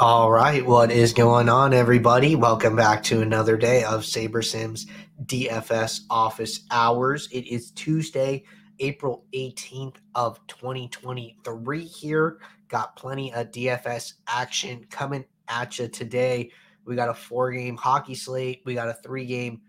All right, what is going on, everybody? Welcome back to another day of SaberSims DFS office hours. It is Tuesday, April 18th of 2023 here. Got plenty of DFS action coming at you today. We got a four-game hockey slate, we got a three-game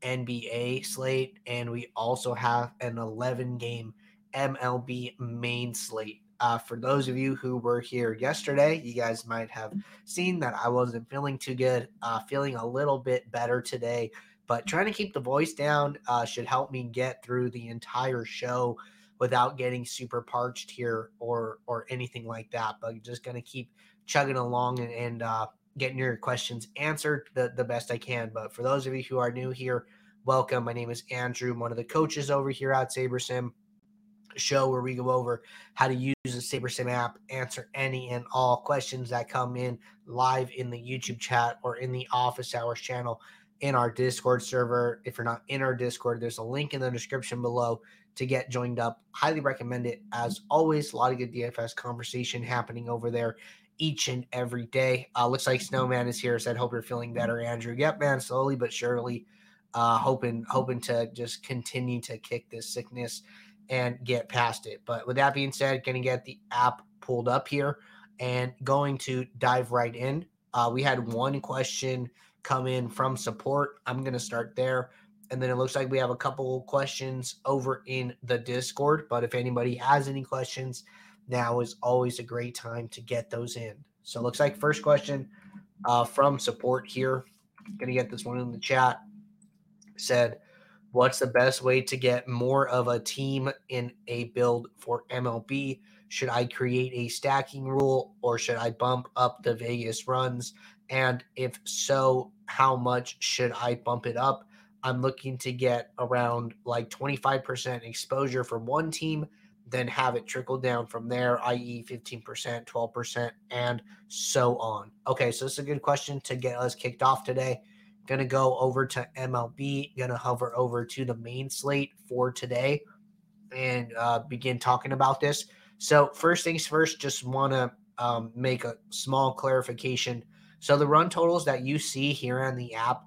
NBA slate, and we also have an 11-game MLB main slate uh, for those of you who were here yesterday, you guys might have seen that I wasn't feeling too good, uh, feeling a little bit better today, but trying to keep the voice down uh, should help me get through the entire show without getting super parched here or or anything like that. But just gonna keep chugging along and, and uh, getting your questions answered the, the best I can. But for those of you who are new here, welcome. My name is Andrew, I'm one of the coaches over here at SaberSim show where we go over how to use the SaberSim app, answer any and all questions that come in live in the YouTube chat or in the office hours channel in our Discord server. If you're not in our Discord, there's a link in the description below to get joined up. Highly recommend it. As always, a lot of good DFS conversation happening over there each and every day. Uh, looks like Snowman is here. Said, hope you're feeling better, Andrew. Yep, man, slowly but surely. Uh, hoping hoping to just continue to kick this sickness and get past it. But with that being said, going to get the app pulled up here and going to dive right in. Uh, we had one question come in from support. I'm going to start there. And then it looks like we have a couple questions over in the Discord. But if anybody has any questions, now is always a great time to get those in. So it looks like first question uh, from support here. Going to get this one in the chat. Said, What's the best way to get more of a team in a build for MLB? Should I create a stacking rule or should I bump up the Vegas runs? And if so, how much should I bump it up? I'm looking to get around like 25% exposure from one team, then have it trickle down from there, i.e., 15%, 12%, and so on. Okay, so this is a good question to get us kicked off today. Going to go over to MLB, going to hover over to the main slate for today and uh, begin talking about this. So, first things first, just want to um, make a small clarification. So, the run totals that you see here on the app,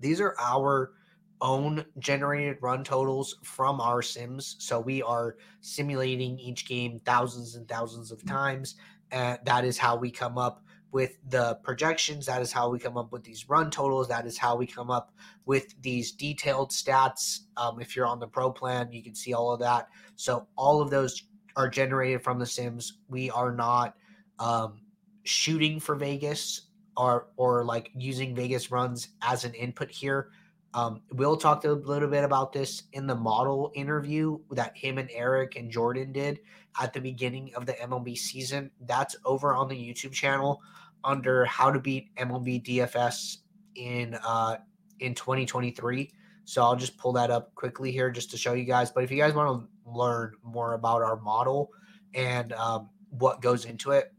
these are our own generated run totals from our sims. So, we are simulating each game thousands and thousands of times. And that is how we come up with the projections. That is how we come up with these run totals. That is how we come up with these detailed stats. Um, if you're on the pro plan, you can see all of that. So all of those are generated from the Sims. We are not um, shooting for Vegas or or like using Vegas runs as an input here. Um, we'll talk a little bit about this in the model interview that him and Eric and Jordan did at the beginning of the MLB season. That's over on the YouTube channel under how to beat MLB DFS in uh, in 2023. So I'll just pull that up quickly here just to show you guys. But if you guys want to learn more about our model and um, what goes into it,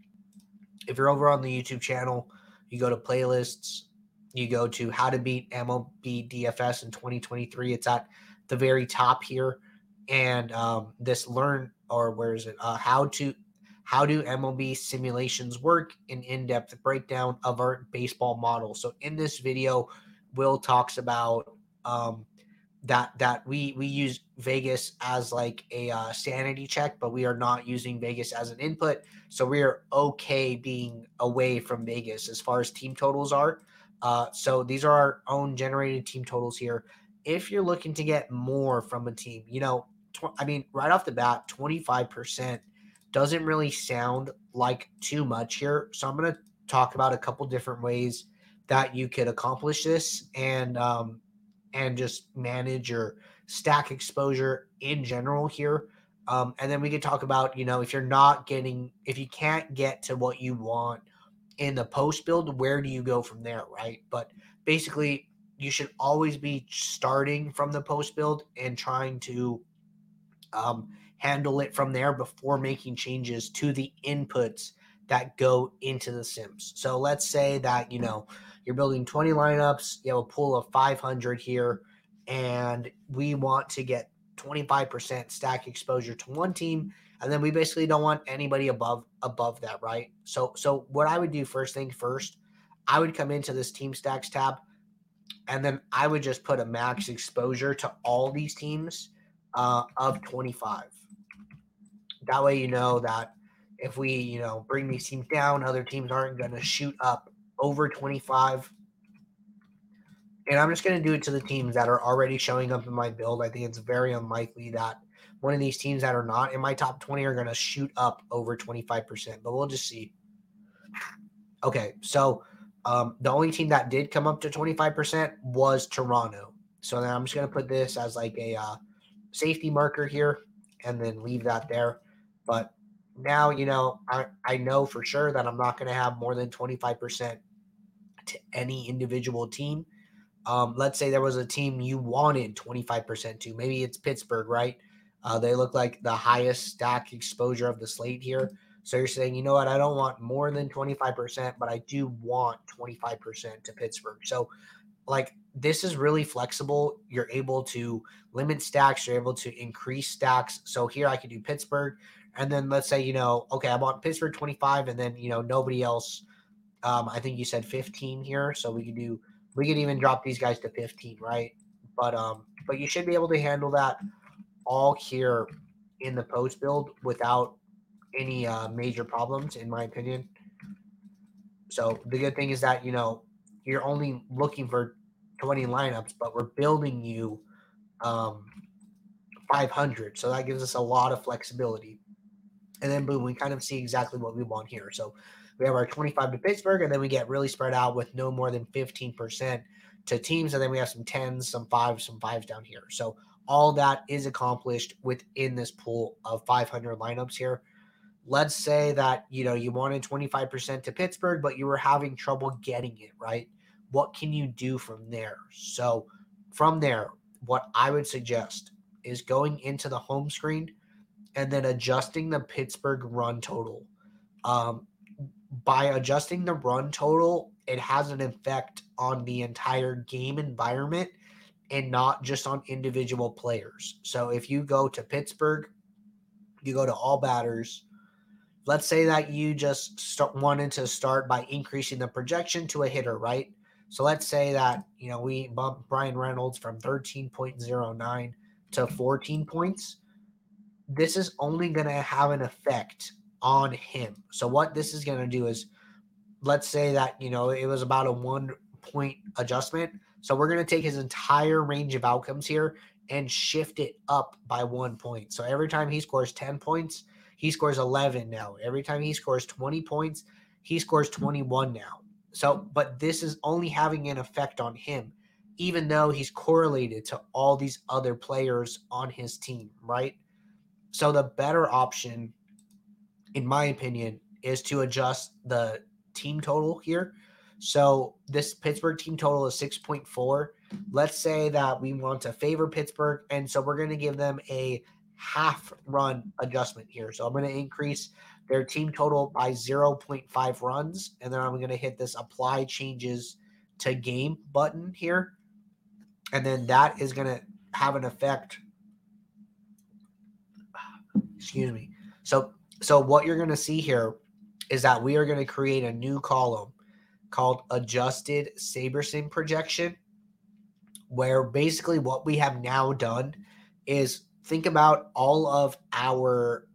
if you're over on the YouTube channel, you go to playlists, you go to how to beat MLB DFS in 2023. It's at the very top here. And um, this learn or where is it? Uh, how to how do MLB simulations work? An in-depth breakdown of our baseball model. So in this video, Will talks about um, that that we we use Vegas as like a uh, sanity check, but we are not using Vegas as an input. So we are okay being away from Vegas as far as team totals are. Uh, so these are our own generated team totals here. If you're looking to get more from a team, you know, tw- I mean, right off the bat, 25% doesn't really sound like too much here. So I'm going to talk about a couple different ways that you could accomplish this and um, and just manage your stack exposure in general here. Um, and then we could talk about, you know, if you're not getting, if you can't get to what you want in the post build, where do you go from there, right? But basically, you should always be starting from the post build and trying to um, handle it from there before making changes to the inputs that go into the sims. So let's say that, you know, you're building 20 lineups, you have a pool of 500 here, and we want to get 25% stack exposure to one team and then we basically don't want anybody above above that, right? So so what I would do first thing first, I would come into this team stacks tab, and then I would just put a max exposure to all these teams uh, of 25. That way, you know that if we you know bring these teams down, other teams aren't going to shoot up over 25. And I'm just going to do it to the teams that are already showing up in my build. I think it's very unlikely that one of these teams that are not in my top 20 are going to shoot up over 25%, but we'll just see. Okay, so um, the only team that did come up to 25% was Toronto. So then I'm just going to put this as like a uh, safety marker here and then leave that there. But now, you know, I, I know for sure that I'm not going to have more than 25% to any individual team. Um, let's say there was a team you wanted 25% to. Maybe it's Pittsburgh, right? Uh, they look like the highest stack exposure of the slate here. So you're saying, you know what, I don't want more than 25%, but I do want 25% to Pittsburgh. So, like, this is really flexible. You're able to limit stacks, you're able to increase stacks. So here I could do Pittsburgh. And then let's say, you know, okay, I want Pittsburgh 25, and then, you know, nobody else. Um, I think you said 15 here. So we could do, we could even drop these guys to 15, right? But, um, but you should be able to handle that all here in the post build without any uh, major problems, in my opinion. So the good thing is that you know you're only looking for 20 lineups, but we're building you um, 500, so that gives us a lot of flexibility. And then boom, we kind of see exactly what we want here. So we have our 25 to Pittsburgh, and then we get really spread out with no more than 15% to teams, and then we have some tens, some fives, some fives down here. So all that is accomplished within this pool of 500 lineups here. Let's say that you know you wanted 25% to Pittsburgh, but you were having trouble getting it right. What can you do from there? So, from there, what I would suggest is going into the home screen and then adjusting the Pittsburgh run total. Um, by adjusting the run total, it has an effect on the entire game environment and not just on individual players. So if you go to Pittsburgh, you go to all batters. Let's say that you just start, wanted to start by increasing the projection to a hitter, right? So let's say that, you know, we bump Bryan Reynolds from 13.09 to 14 points. This is only going to have an effect on him. So what this is going to do is let's say that, you know, it was about a 1 point adjustment so we're going to take his entire range of outcomes here and shift it up by one point. So every time he scores 10 points, he scores 11 now. Every time he scores 20 points, he scores 21 now. So, but this is only having an effect on him, even though he's correlated to all these other players on his team, right? So the better option, in my opinion, is to adjust the team total here so this Pittsburgh team total is 6.4. Let's say that we want to favor Pittsburgh. And so we're going to give them a half run adjustment here. So I'm going to increase their team total by 0.5 runs. And then I'm going to hit this apply changes to game button here. And then that is going to have an effect. Excuse me. So so what you're going to see here is that we are going to create a new column called adjusted SaberSim projection, where basically what we have now done is think about all of our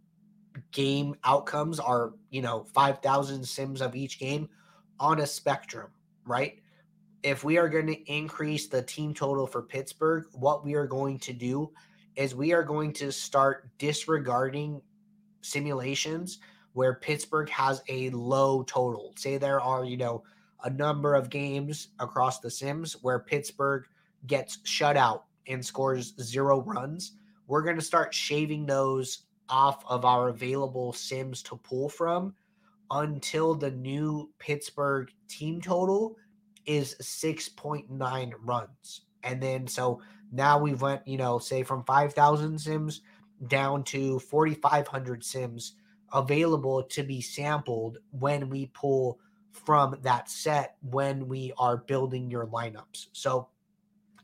game outcomes are, you know, 5,000 sims of each game on a spectrum, right? If we are going to increase the team total for Pittsburgh, what we are going to do is we are going to start disregarding simulations where Pittsburgh has a low total. Say there are, you know, a number of games across the Sims where Pittsburgh gets shut out and scores zero runs, we're going to start shaving those off of our available Sims to pull from until the new Pittsburgh team total is 6.9 runs. And then so now we've went, you know, say from 5,000 Sims down to 4,500 Sims available to be sampled when we pull from that set when we are building your lineups. So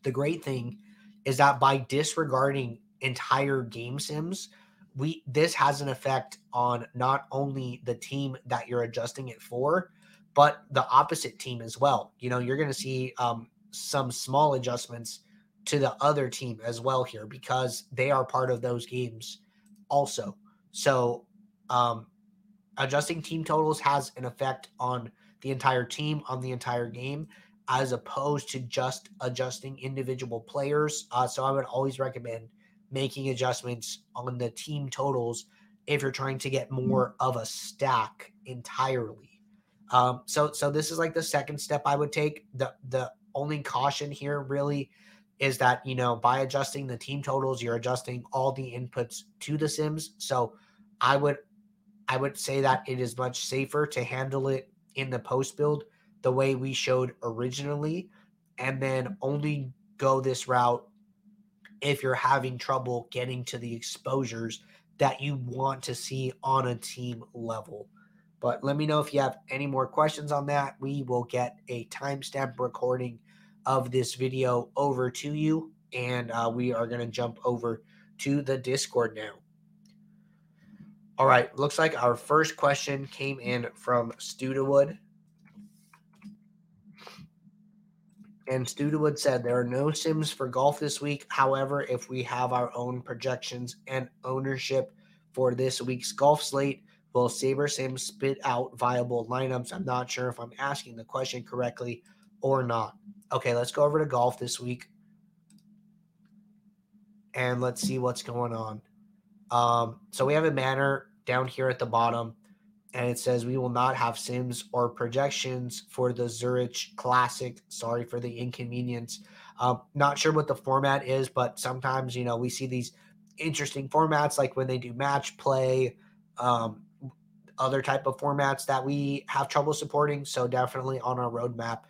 the great thing is that by disregarding entire game sims, we this has an effect on not only the team that you're adjusting it for, but the opposite team as well. You know, you're going to see um, some small adjustments to the other team as well here because they are part of those games also. So, um, adjusting team totals has an effect on the entire team, on the entire game, as opposed to just adjusting individual players. Uh, so, I would always recommend making adjustments on the team totals if you're trying to get more of a stack entirely. Um, so so this is like the second step I would take. The the only caution here really is that you know by adjusting the team totals, you're adjusting all the inputs to the sims. So I would I would say that it is much safer to handle it in the post build the way we showed originally, and then only go this route if you're having trouble getting to the exposures that you want to see on a team level. But let me know if you have any more questions on that. We will get a timestamp recording of this video over to you, and uh, we are going to jump over to the Discord now. All right, looks like our first question came in from Studewood. And Studewood said there are no sims for golf this week. However, if we have our own projections and ownership for this week's golf slate, will SaberSim spit out viable lineups? I'm not sure if I'm asking the question correctly or not. Okay, let's go over to golf this week. And let's see what's going on. Um, so we have a banner down here at the bottom and it says we will not have sims or projections for the Zurich Classic. Sorry for the inconvenience. Um, not sure what the format is, but sometimes you know we see these interesting formats like when they do match play, um, other type of formats that we have trouble supporting. So definitely on our roadmap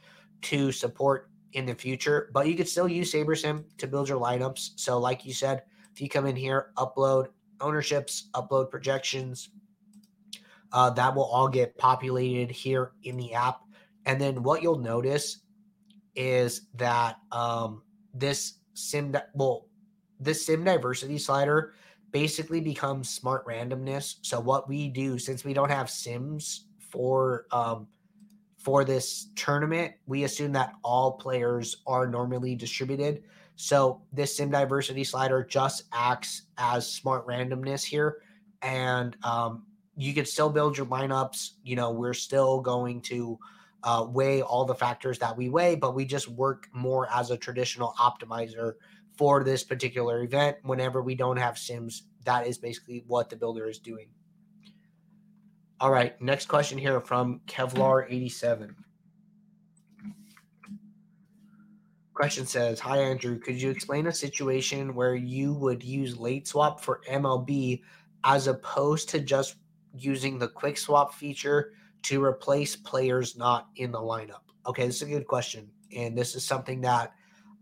to support in the future. But you could still use SaberSim to build your lineups. So like you said, if you come in here, upload ownerships, upload projections, uh, that will all get populated here in the app. And then what you'll notice is that um, this sim well, this sim diversity slider basically becomes smart randomness. So what we do since we don't have sims for um, for this tournament, we assume that all players are normally distributed. So this sim diversity slider just acts as smart randomness here, and um, you can still build your lineups. You know, we're still going to uh, weigh all the factors that we weigh, but we just work more as a traditional optimizer for this particular event. Whenever we don't have sims, that is basically what the builder is doing. All right, next question here from Kevlar87. Question says, Hi Andrew, could you explain a situation where you would use late swap for MLB as opposed to just using the quick swap feature to replace players not in the lineup? Okay, this is a good question, and this is something that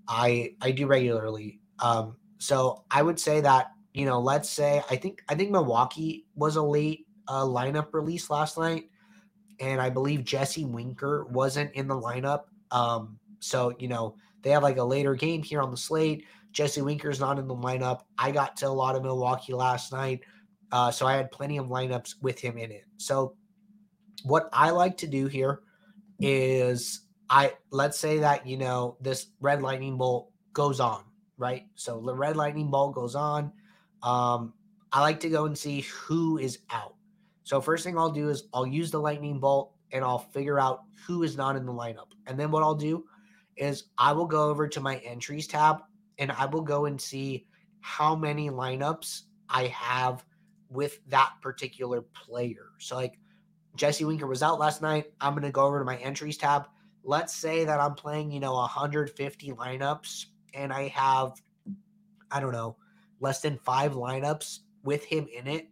I I do regularly. Um, so I would say that you know, let's say I think I think Milwaukee was a late uh, lineup release last night, and I believe Jesse Winker wasn't in the lineup. Um, so you know they have like a later game here on the slate. Jesse Winker's not in the lineup. I got to a lot of Milwaukee last night. Uh, so I had plenty of lineups with him in it. So what I like to do here is I let's say that you know this red lightning bolt goes on, right? So the red lightning bolt goes on. Um, I like to go and see who is out. So first thing I'll do is I'll use the lightning bolt and I'll figure out who is not in the lineup. And then what I'll do is I will go over to my entries tab and I will go and see how many lineups I have with that particular player. So like Jesse Winker was out last night. I'm going to go over to my entries tab. Let's say that I'm playing, you know, 150 lineups and I have, I don't know, less than five lineups with him in it.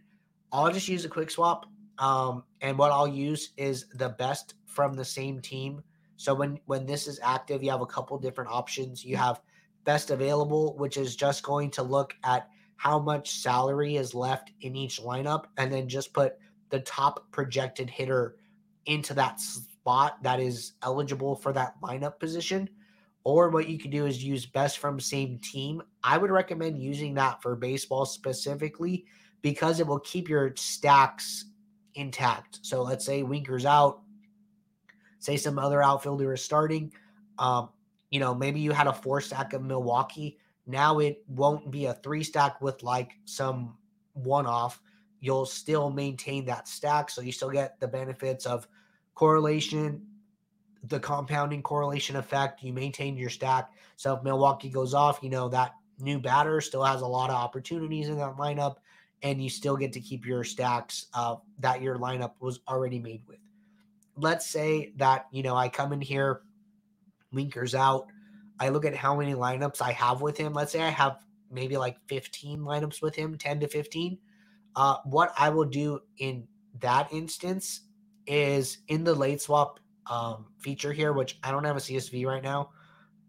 I'll just use a quick swap. Um, and what I'll use is the best from the same team. So when when this is active, you have a couple different options. You have best available, which is just going to look at how much salary is left in each lineup and then just put the top projected hitter into that spot that is eligible for that lineup position. Or what you can do is use best from same team. I would recommend using that for baseball specifically because it will keep your stacks intact. So let's say Winker's out, say some other outfielder is starting. Um, you know, maybe you had a four stack of Milwaukee. Now it won't be a three stack with like some one off. You'll still maintain that stack. So you still get the benefits of correlation, the compounding correlation effect. You maintain your stack. So if Milwaukee goes off, you know, that new batter still has a lot of opportunities in that lineup and you still get to keep your stacks uh, that your lineup was already made with. Let's say that, you know, I come in here, Winker's out. I look at how many lineups I have with him. Let's say I have maybe like 15 lineups with him, 10 to 15. Uh, what I will do in that instance is in the late swap um, feature here, which I don't have a CSV right now.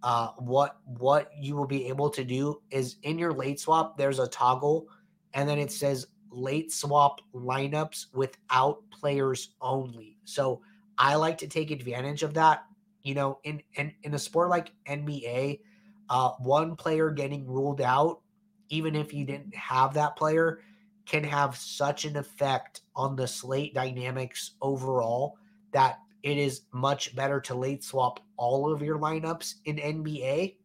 Uh, what what you will be able to do is in your late swap, there's a toggle and then it says late swap lineups without players only. So I like to take advantage of that. You know, in in, in a sport like NBA, uh, one player getting ruled out, even if you didn't have that player, can have such an effect on the slate dynamics overall that it is much better to late swap all of your lineups in NBA.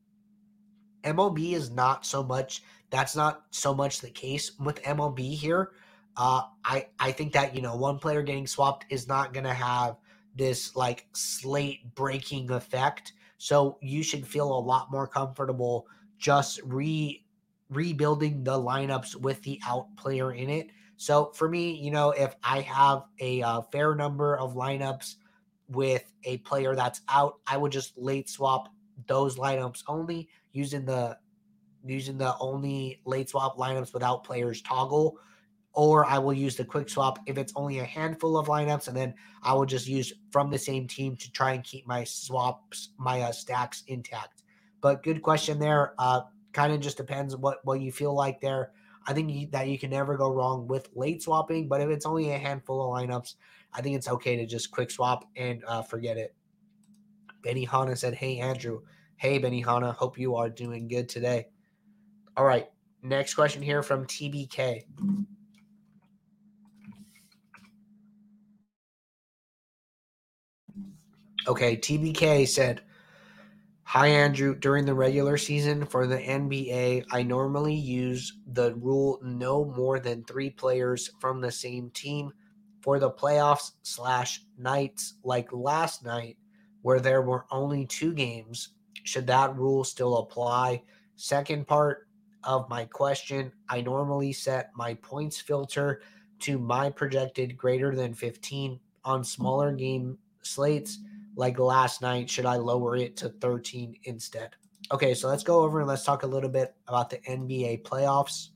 MLB is not so much that's not so much the case with MLB here. Uh, I I think that you know one player getting swapped is not going to have this like slate breaking effect. So you should feel a lot more comfortable just re rebuilding the lineups with the out player in it. So for me, you know, if I have a uh, fair number of lineups with a player that's out, I would just late swap those lineups only using the using the only late swap lineups without players toggle, or I will use the quick swap if it's only a handful of lineups, and then I will just use from the same team to try and keep my swaps, my uh, stacks intact. But good question there. Uh, kind of just depends what what you feel like there. I think you, that you can never go wrong with late swapping, but if it's only a handful of lineups, I think it's okay to just quick swap and uh, forget it. Benny Hanna said, "Hey Andrew, hey Benny Hanna, hope you are doing good today." All right. Next question here from TBK. Okay, TBK said, Hi, Andrew. During the regular season for the NBA, I normally use the rule no more than three players from the same team. For the playoffs slash nights like last night, where there were only two games, should that rule still apply? Second part, of my question, I normally set my points filter to my projected greater than 15 on smaller game slates like last night. Should I lower it to 13 instead? Okay, so let's go over and let's talk a little bit about the NBA playoffs.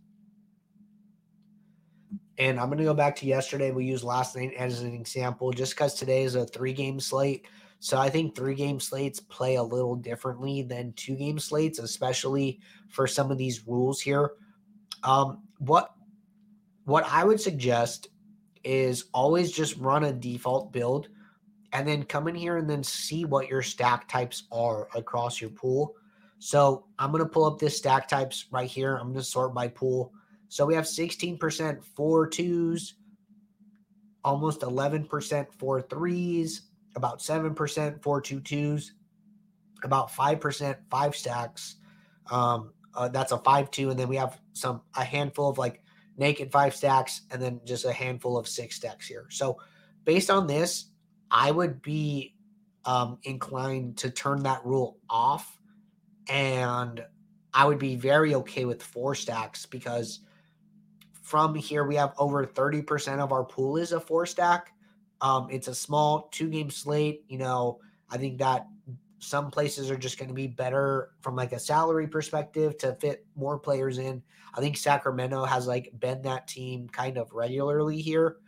And I'm going to go back to yesterday. We used last night as an example just because today is a three game slate. So I think three game slates play a little differently than two game slates, especially for some of these rules here. Um, what what I would suggest is always just run a default build and then come in here and then see what your stack types are across your pool. So I'm going to pull up this stack types right here. I'm going to sort by pool. So we have 16% four twos, almost 11% four threes, about 7% four two twos, about 5% five stacks. Um, uh, that's a five two, and then we have some a handful of like naked five stacks, and then just a handful of six stacks here. So based on this, I would be um, inclined to turn that rule off, and I would be very okay with four stacks because from here we have over 30% of our pool is a four stack um, it's a small two game slate. You know, I think that some places are just going to be better from like a salary perspective to fit more players in. I think Sacramento has like been that team kind of regularly here.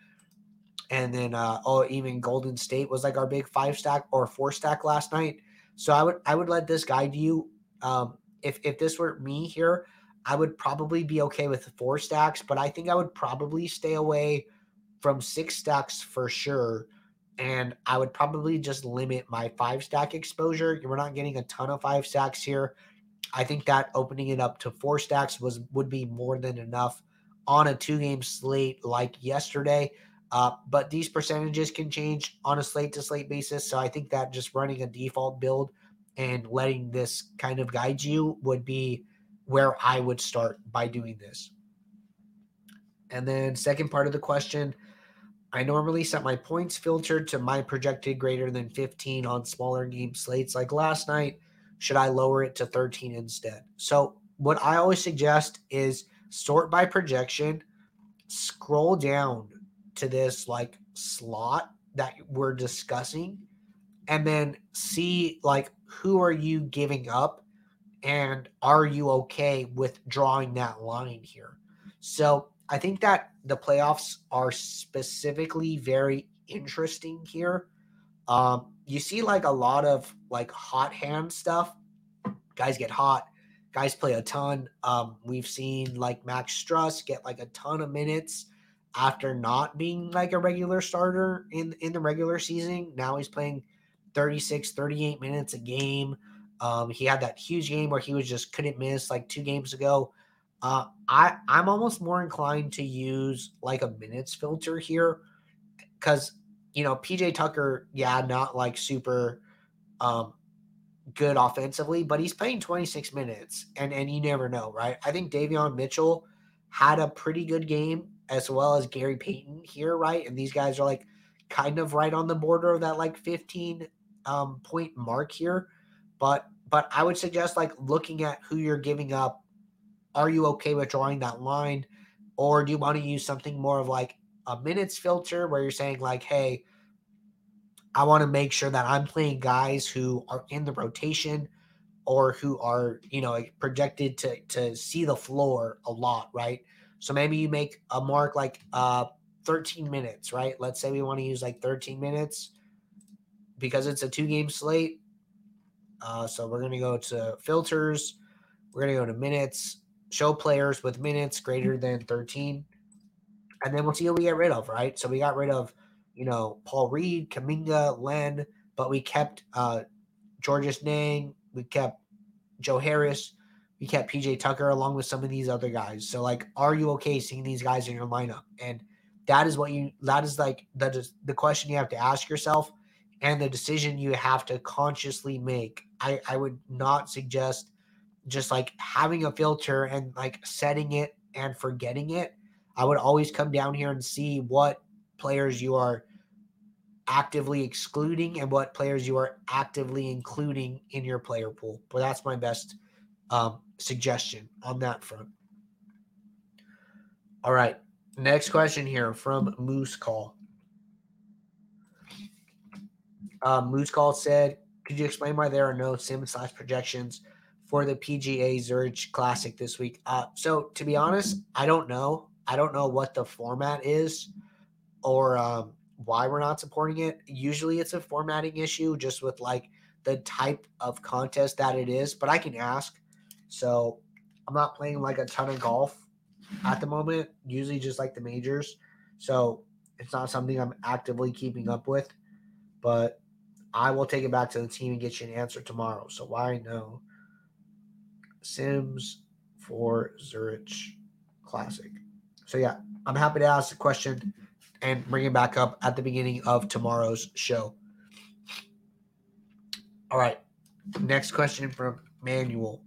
And then uh oh even Golden State was like our big five stack or four stack last night. So I would I would let this guide you. Um if if this were me here, I would probably be okay with four stacks, but I think I would probably stay away from six stacks for sure. And I would probably just limit my five stack exposure. We're not getting a ton of five stacks here. I think that opening it up to four stacks was would be more than enough on a two game slate like yesterday. Uh, but these percentages can change on a slate to slate basis. So I think that just running a default build and letting this kind of guide you would be where I would start by doing this. And then, second part of the question I normally set my points filter to my projected greater than 15 on smaller game slates like last night. Should I lower it to 13 instead? So, what I always suggest is sort by projection, scroll down to this like slot that we're discussing, and then see like who are you giving up and are you okay with drawing that line here? So, I think that the playoffs are specifically very interesting here. Um, you see like a lot of like hot hand stuff. Guys get hot. Guys play a ton. Um, we've seen like Max Strus get like a ton of minutes after not being like a regular starter in in the regular season. Now he's playing 36, 38 minutes a game. Um, he had that huge game where he was just couldn't miss like two games ago. Uh, I I'm almost more inclined to use like a minutes filter here because you know PJ Tucker, yeah, not like super um, good offensively, but he's playing 26 minutes, and and you never know, right? I think Davion Mitchell had a pretty good game as well as Gary Payton here, right? And these guys are like kind of right on the border of that like 15 um, point mark here, but but I would suggest like looking at who you're giving up are you okay with drawing that line? Or do you want to use something more of like a minutes filter where you're saying, like, hey, I want to make sure that I'm playing guys who are in the rotation or who are, you know, projected to to see the floor a lot, right? So maybe you make a mark like uh 13 minutes, right? Let's say we want to use like 13 minutes because it's a two game slate. Uh, so we're going to go to filters. We're going to go to minutes show players with minutes greater than 13. And then we'll see who we get rid of, right? So we got rid of, you know, Paul Reed, Kuminga, Len, but we kept uh Georges Niang, we kept Joe Harris, we kept PJ Tucker along with some of these other guys. So like, are you okay seeing these guys in your lineup? And that is what you that is like that is the question you have to ask yourself and the decision you have to consciously make. I, I would not suggest just like having a filter and like setting it and forgetting it. I would always come down here and see what players you are actively excluding and what players you are actively including in your player pool. But that's my best um, suggestion on that front. All right. Next question here from Moose Call. Um, Moose Call said, Could you explain why there are no sim slash projections for the PGA Zurich Classic this week. Uh, so to be honest, I don't know. I don't know what the format is or um, why we're not supporting it. Usually it's a formatting issue just with like the type of contest that it is, but I can ask. So I'm not playing like a ton of golf at the moment, usually just like the majors. So it's not something I'm actively keeping up with, but I will take it back to the team and get you an answer tomorrow. So why no? Sims for Zurich Classic. So yeah, I'm happy to ask the question and bring it back up at the beginning of tomorrow's show. All right. Next question from Manuel.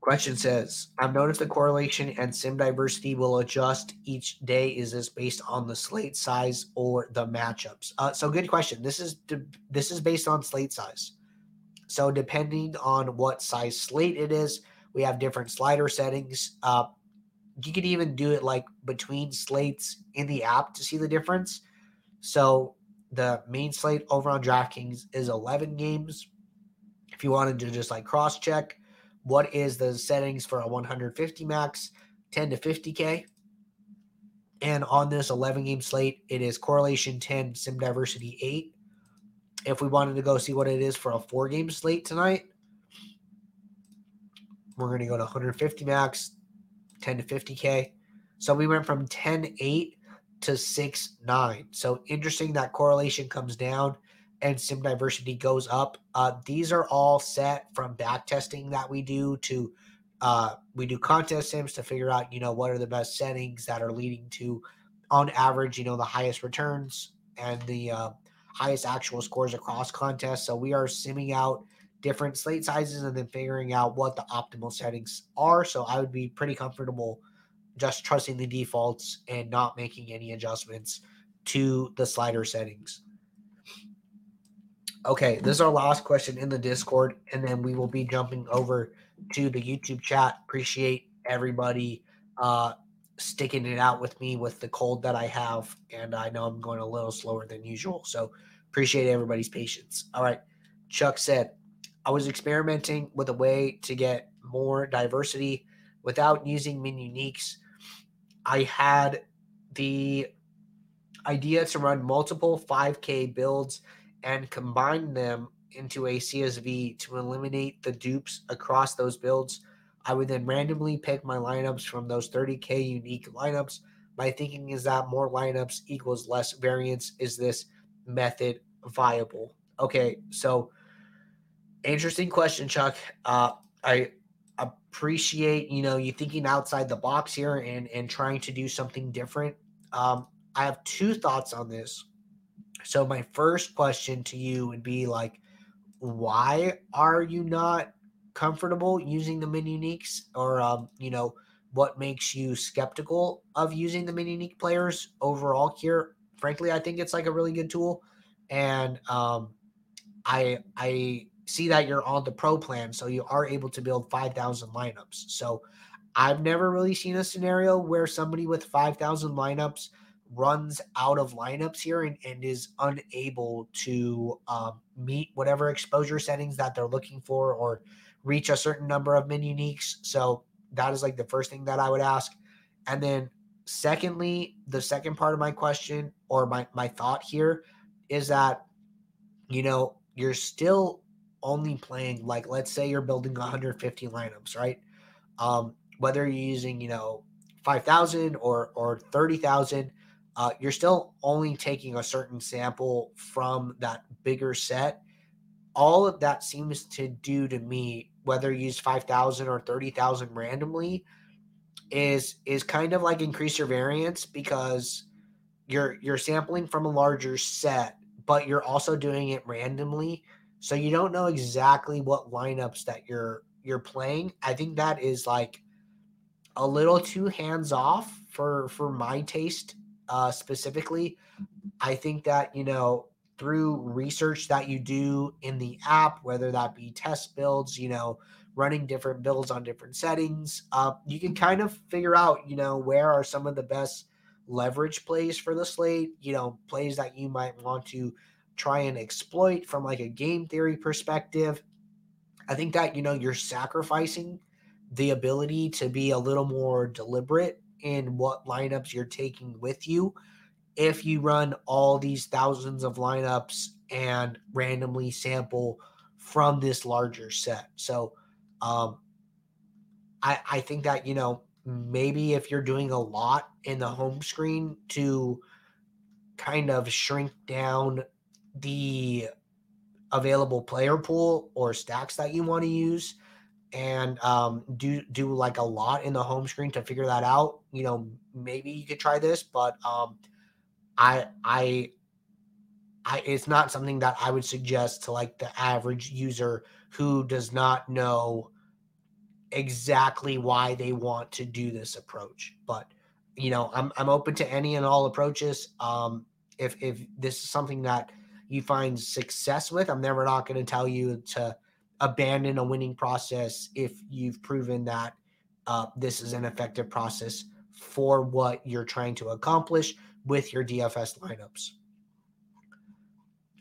Question says, I've noticed the correlation and sim diversity will adjust each day. Is this based on the slate size or the matchups? Uh, so good question. This is this is based on slate size. So depending on what size slate it is, we have different slider settings. Uh, you could even do it like between slates in the app to see the difference. So the main slate over on DraftKings is 11 games. If you wanted to just like cross check, what is the settings for a 150 max, 10 to 50K? And on this 11 game slate, it is correlation 10, sim diversity 8, if we wanted to go see what it is for a four game slate tonight, we're going to go to 150 max, 10 to 50K. So we went from 10 8 to 6 9. So interesting that correlation comes down and sim diversity goes up. Uh, these are all set from back testing that we do to uh, we do contest sims to figure out, you know, what are the best settings that are leading to, on average, you know, the highest returns and the uh, highest actual scores across contests. So we are simming out different slate sizes and then figuring out what the optimal settings are. So I would be pretty comfortable just trusting the defaults and not making any adjustments to the slider settings. Okay, this is our last question in the Discord, and then we will be jumping over to the YouTube chat. Appreciate everybody uh, sticking it out with me with the cold that I have, and I know I'm going a little slower than usual. So appreciate everybody's patience. All right, Chuck said, I was experimenting with a way to get more diversity without using min uniques. I had the idea to run multiple 5K builds and combine them into a CSV to eliminate the dupes across those builds. I would then randomly pick my lineups from those 30K unique lineups. My thinking is that more lineups equals less variance. Is this method viable? Okay, so interesting question, Chuck. Uh, I appreciate you know you thinking outside the box here and and trying to do something different. Um, I have two thoughts on this. So my first question to you would be like, why are you not comfortable using the min uniques, or um, you know, what makes you skeptical of using the min unique players overall here? Frankly, I think it's like a really good tool, and um, I I see that you're on the pro plan, so you are able to build five thousand lineups. So I've never really seen a scenario where somebody with five thousand lineups runs out of lineups here and, and is unable to um, meet whatever exposure settings that they're looking for or reach a certain number of min uniques. So that is like the first thing that I would ask. And then secondly, the second part of my question or my, my thought here is that, you know, you're still only playing like let's say you're building 150 lineups, right? Um, whether you're using, you know, 5,000 or or 30,000, uh, you're still only taking a certain sample from that bigger set. All of that seems to do to me, whether you use 5,000 or 30,000 randomly, is is kind of like increase your variance because you're you're sampling from a larger set, but you're also doing it randomly. So you don't know exactly what lineups that you're you're playing. I think that is like a little too hands off for for my taste uh, specifically. I think that, you know, through research that you do in the app, whether that be test builds, you know, running different builds on different settings, uh, you can kind of figure out, you know, where are some of the best leverage plays for the slate, you know, plays that you might want to try and exploit from like a game theory perspective. I think that, you know, you're sacrificing the ability to be a little more deliberate in what lineups you're taking with you if you run all these thousands of lineups and randomly sample from this larger set. So um, I, I think that, you know, maybe if you're doing a lot in the home screen to kind of shrink down the available player pool or stacks that you want to use and um, do do like a lot in the home screen to figure that out. You know, maybe you could try this, but um, I I I it's not something that I would suggest to like the average user who does not know exactly why they want to do this approach. But you know, I'm I'm open to any and all approaches. Um, if if this is something that you find success with, I'm never not going to tell you to abandon a winning process if you've proven that uh, this is an effective process for what you're trying to accomplish with your DFS lineups.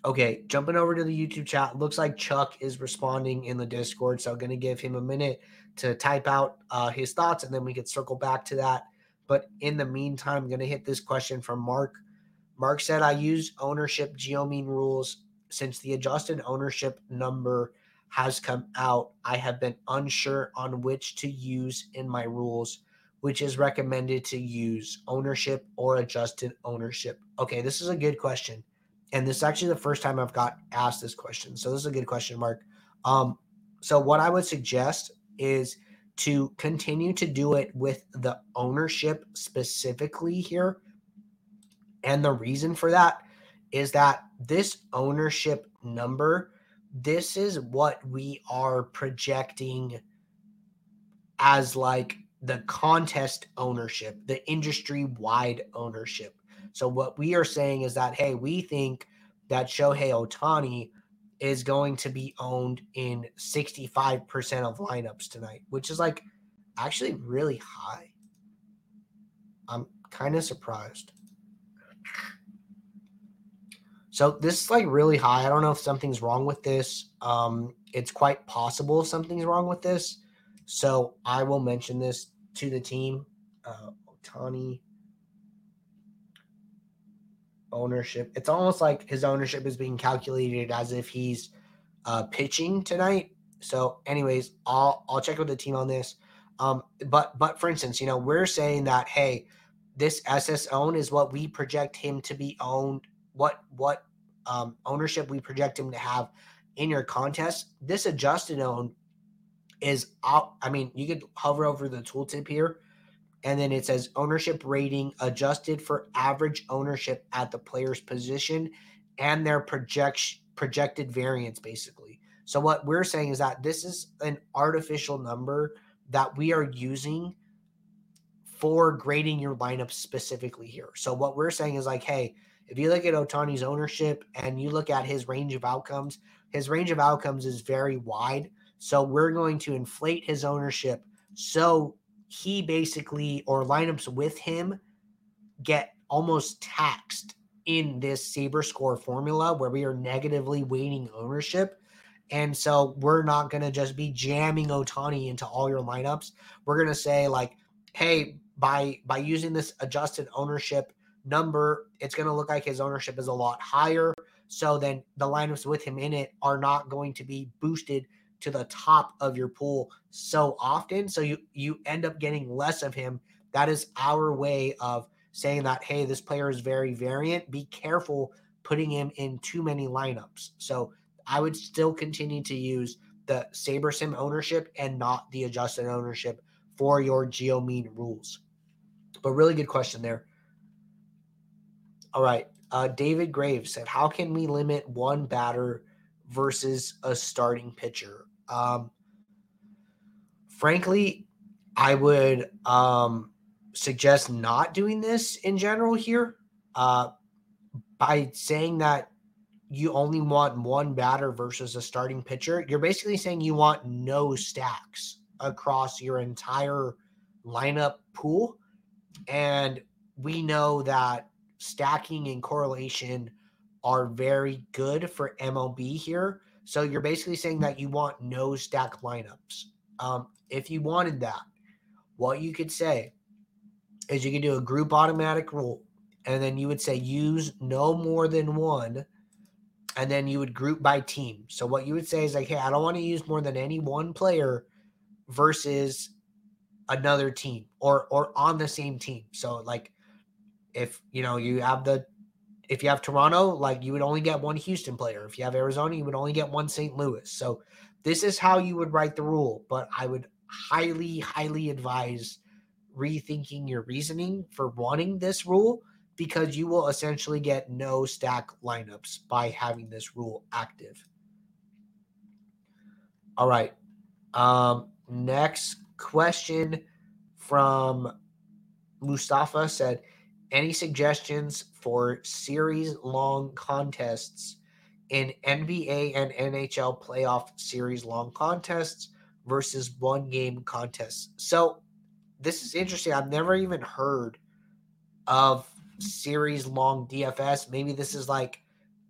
Okay, jumping over to the YouTube chat. Looks like Chuck is responding in the Discord, so I'm going to give him a minute to type out uh, his thoughts, and then we can circle back to that. But in the meantime, I'm going to hit this question from Mark. Mark said, "I use ownership geomean rules since the adjusted ownership number has come out, I have been unsure on which to use in my rules, which is recommended to use ownership or adjusted ownership. Okay, this is a good question. And this is actually the first time I've got asked this question. So this is a good question, Mark. Um, so what I would suggest is to continue to do it with the ownership specifically here. And the reason for that is that this ownership number, this is what we are projecting as like the contest ownership, the industry wide ownership. So, what we are saying is that, hey, we think that Shohei Ohtani is going to be owned in 65% of lineups tonight, which is like actually really high. I'm kind of surprised. So this is like really high. I don't know if something's wrong with this. Um, it's quite possible something's wrong with this. So I will mention this to the team. Uh, Ohtani ownership. It's almost like his ownership is being calculated as if he's uh, pitching tonight. So, anyways, I'll I'll check with the team on this. Um, but but for instance, you know, we're saying that hey, this SS own is what we project him to be owned. What what um, ownership we project him to have in your contest. This adjusted own is out. I mean, you could hover over the tooltip here and then it says ownership rating adjusted for average ownership at the player's position and their projection projected variance basically so what we're saying is that this is an artificial number that we are using for grading your lineup specifically here so what we're saying is like hey if you look at Ohtani's ownership and you look at his range of outcomes his range of outcomes is very wide so we're going to inflate his ownership. So he basically or lineups with him get almost taxed in this saber score formula where we are negatively weighting ownership. And so we're not going to just be jamming Ohtani into all your lineups. We're going to say like hey by by using this adjusted ownership number it's going to look like his ownership is a lot higher. So then the lineups with him in it are not going to be boosted to the top of your pool so often so you you end up getting less of him. That is our way of saying that hey this player is very variant. Be careful putting him in too many lineups. So i would still continue to use the sabersim ownership and not the adjusted ownership for your geo mean rules. But really good question there. All right. Uh, david graves said how can we limit one batter versus a starting pitcher um, frankly, I would um, suggest not doing this in general here uh, by saying that you only want one batter versus a starting pitcher. You're basically saying you want no stacks across your entire lineup pool. And we know that stacking and correlation are very good for MLB here. So you're basically saying that you want no stack lineups. Um, if you wanted that, what you could say is you could do a group automatic rule, and then you would say use no more than one, and then you would group by team. So what you would say is like, hey, I don't want to use more than any one player versus another team or or on the same team. So like if you know you have the if you have Toronto, like you would only get one Houston player. If you have Arizona, you would only get one St. Louis. So this is how you would write the rule. But I would highly, highly advise rethinking your reasoning for wanting this rule because you will essentially get no stack lineups by having this rule active. All right. Um, next question from Mustafa said, any suggestions for series long contests in NBA and NHL playoff series long contests versus one game contests. So this is interesting. I've never even heard of series long DFS. Maybe this is like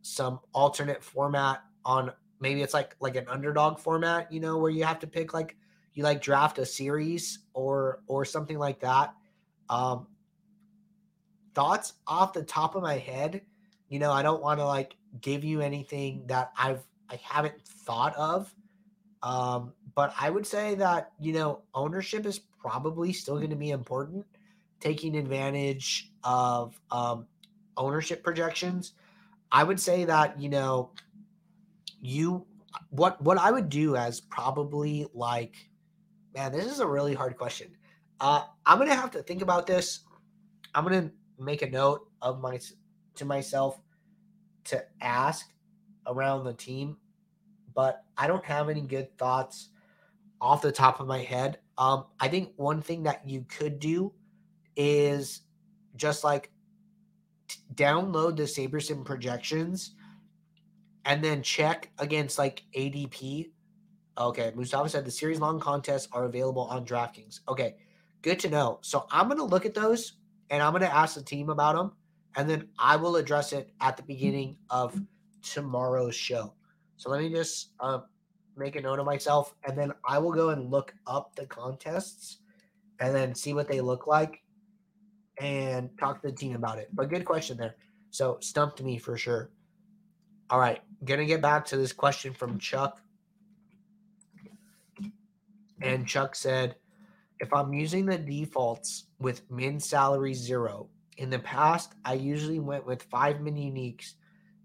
some alternate format on maybe it's like like an underdog format, you know, where you have to pick like you like draft a series or or something like that. Um, thoughts off the top of my head, you know, I don't want to like give you anything that I've I haven't thought of. Um, but I would say that, you know, ownership is probably still going to be important, taking advantage of um, ownership projections. I would say that, you know, you what what I would do as probably like Man, this is a really hard question. Uh, I'm gonna have to think about this. I'm gonna make a note of my to myself to ask around the team, but I don't have any good thoughts off the top of my head. Um, I think one thing that you could do is just like t- download the SaberSim projections and then check against like ADP. Okay, Mustafa said the series long contests are available on DraftKings. Okay, good to know. So I'm going to look at those and I'm going to ask the team about them and then I will address it at the beginning of tomorrow's show. So let me just um, make a note of myself, and then I will go and look up the contests and then see what they look like and talk to the team about it. But good question there. So stumped me for sure. All right, gonna get back to this question from Chuck. And Chuck said, if I'm using the defaults with min salary zero, in the past, I usually went with five min uniques,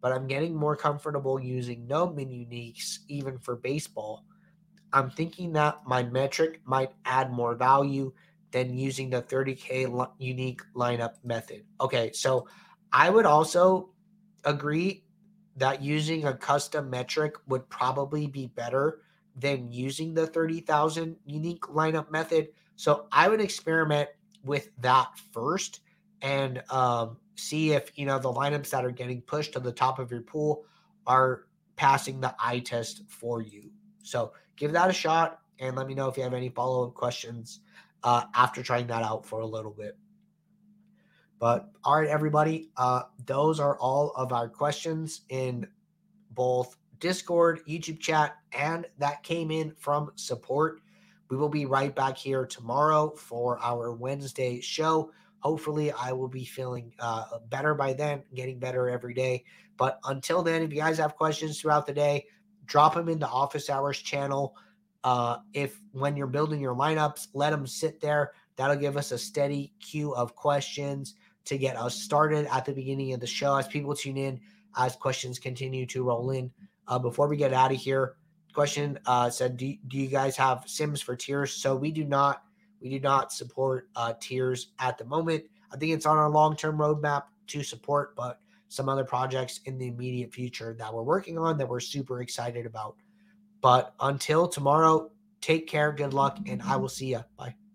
but I'm getting more comfortable using no min uniques even for baseball. I'm thinking that my metric might add more value than using the 30K unique lineup method. Okay, so I would also agree that using a custom metric would probably be better than using the 30,000 unique lineup method. So I would experiment with that first and um, see if you know the lineups that are getting pushed to the top of your pool are passing the eye test for you. So give that a shot and let me know if you have any follow up questions uh, after trying that out for a little bit. But all right, everybody, uh, those are all of our questions in both Discord, YouTube chat, and that came in from support. We will be right back here tomorrow for our Wednesday show Hopefully, I will be feeling uh, better by then, getting better every day. But until then, if you guys have questions throughout the day, drop them in the Office Hours channel. Uh, if when you're building your lineups, let them sit there. That'll give us a steady queue of questions to get us started at the beginning of the show as people tune in, as questions continue to roll in. Uh, before we get out of here, question uh, said, do, do you guys have Sims for tiers? So we do not. We do not support uh, tiers at the moment. I think it's on our long term roadmap to support, but some other projects in the immediate future that we're working on that we're super excited about. But until tomorrow, take care, good luck, and I will see you. Bye.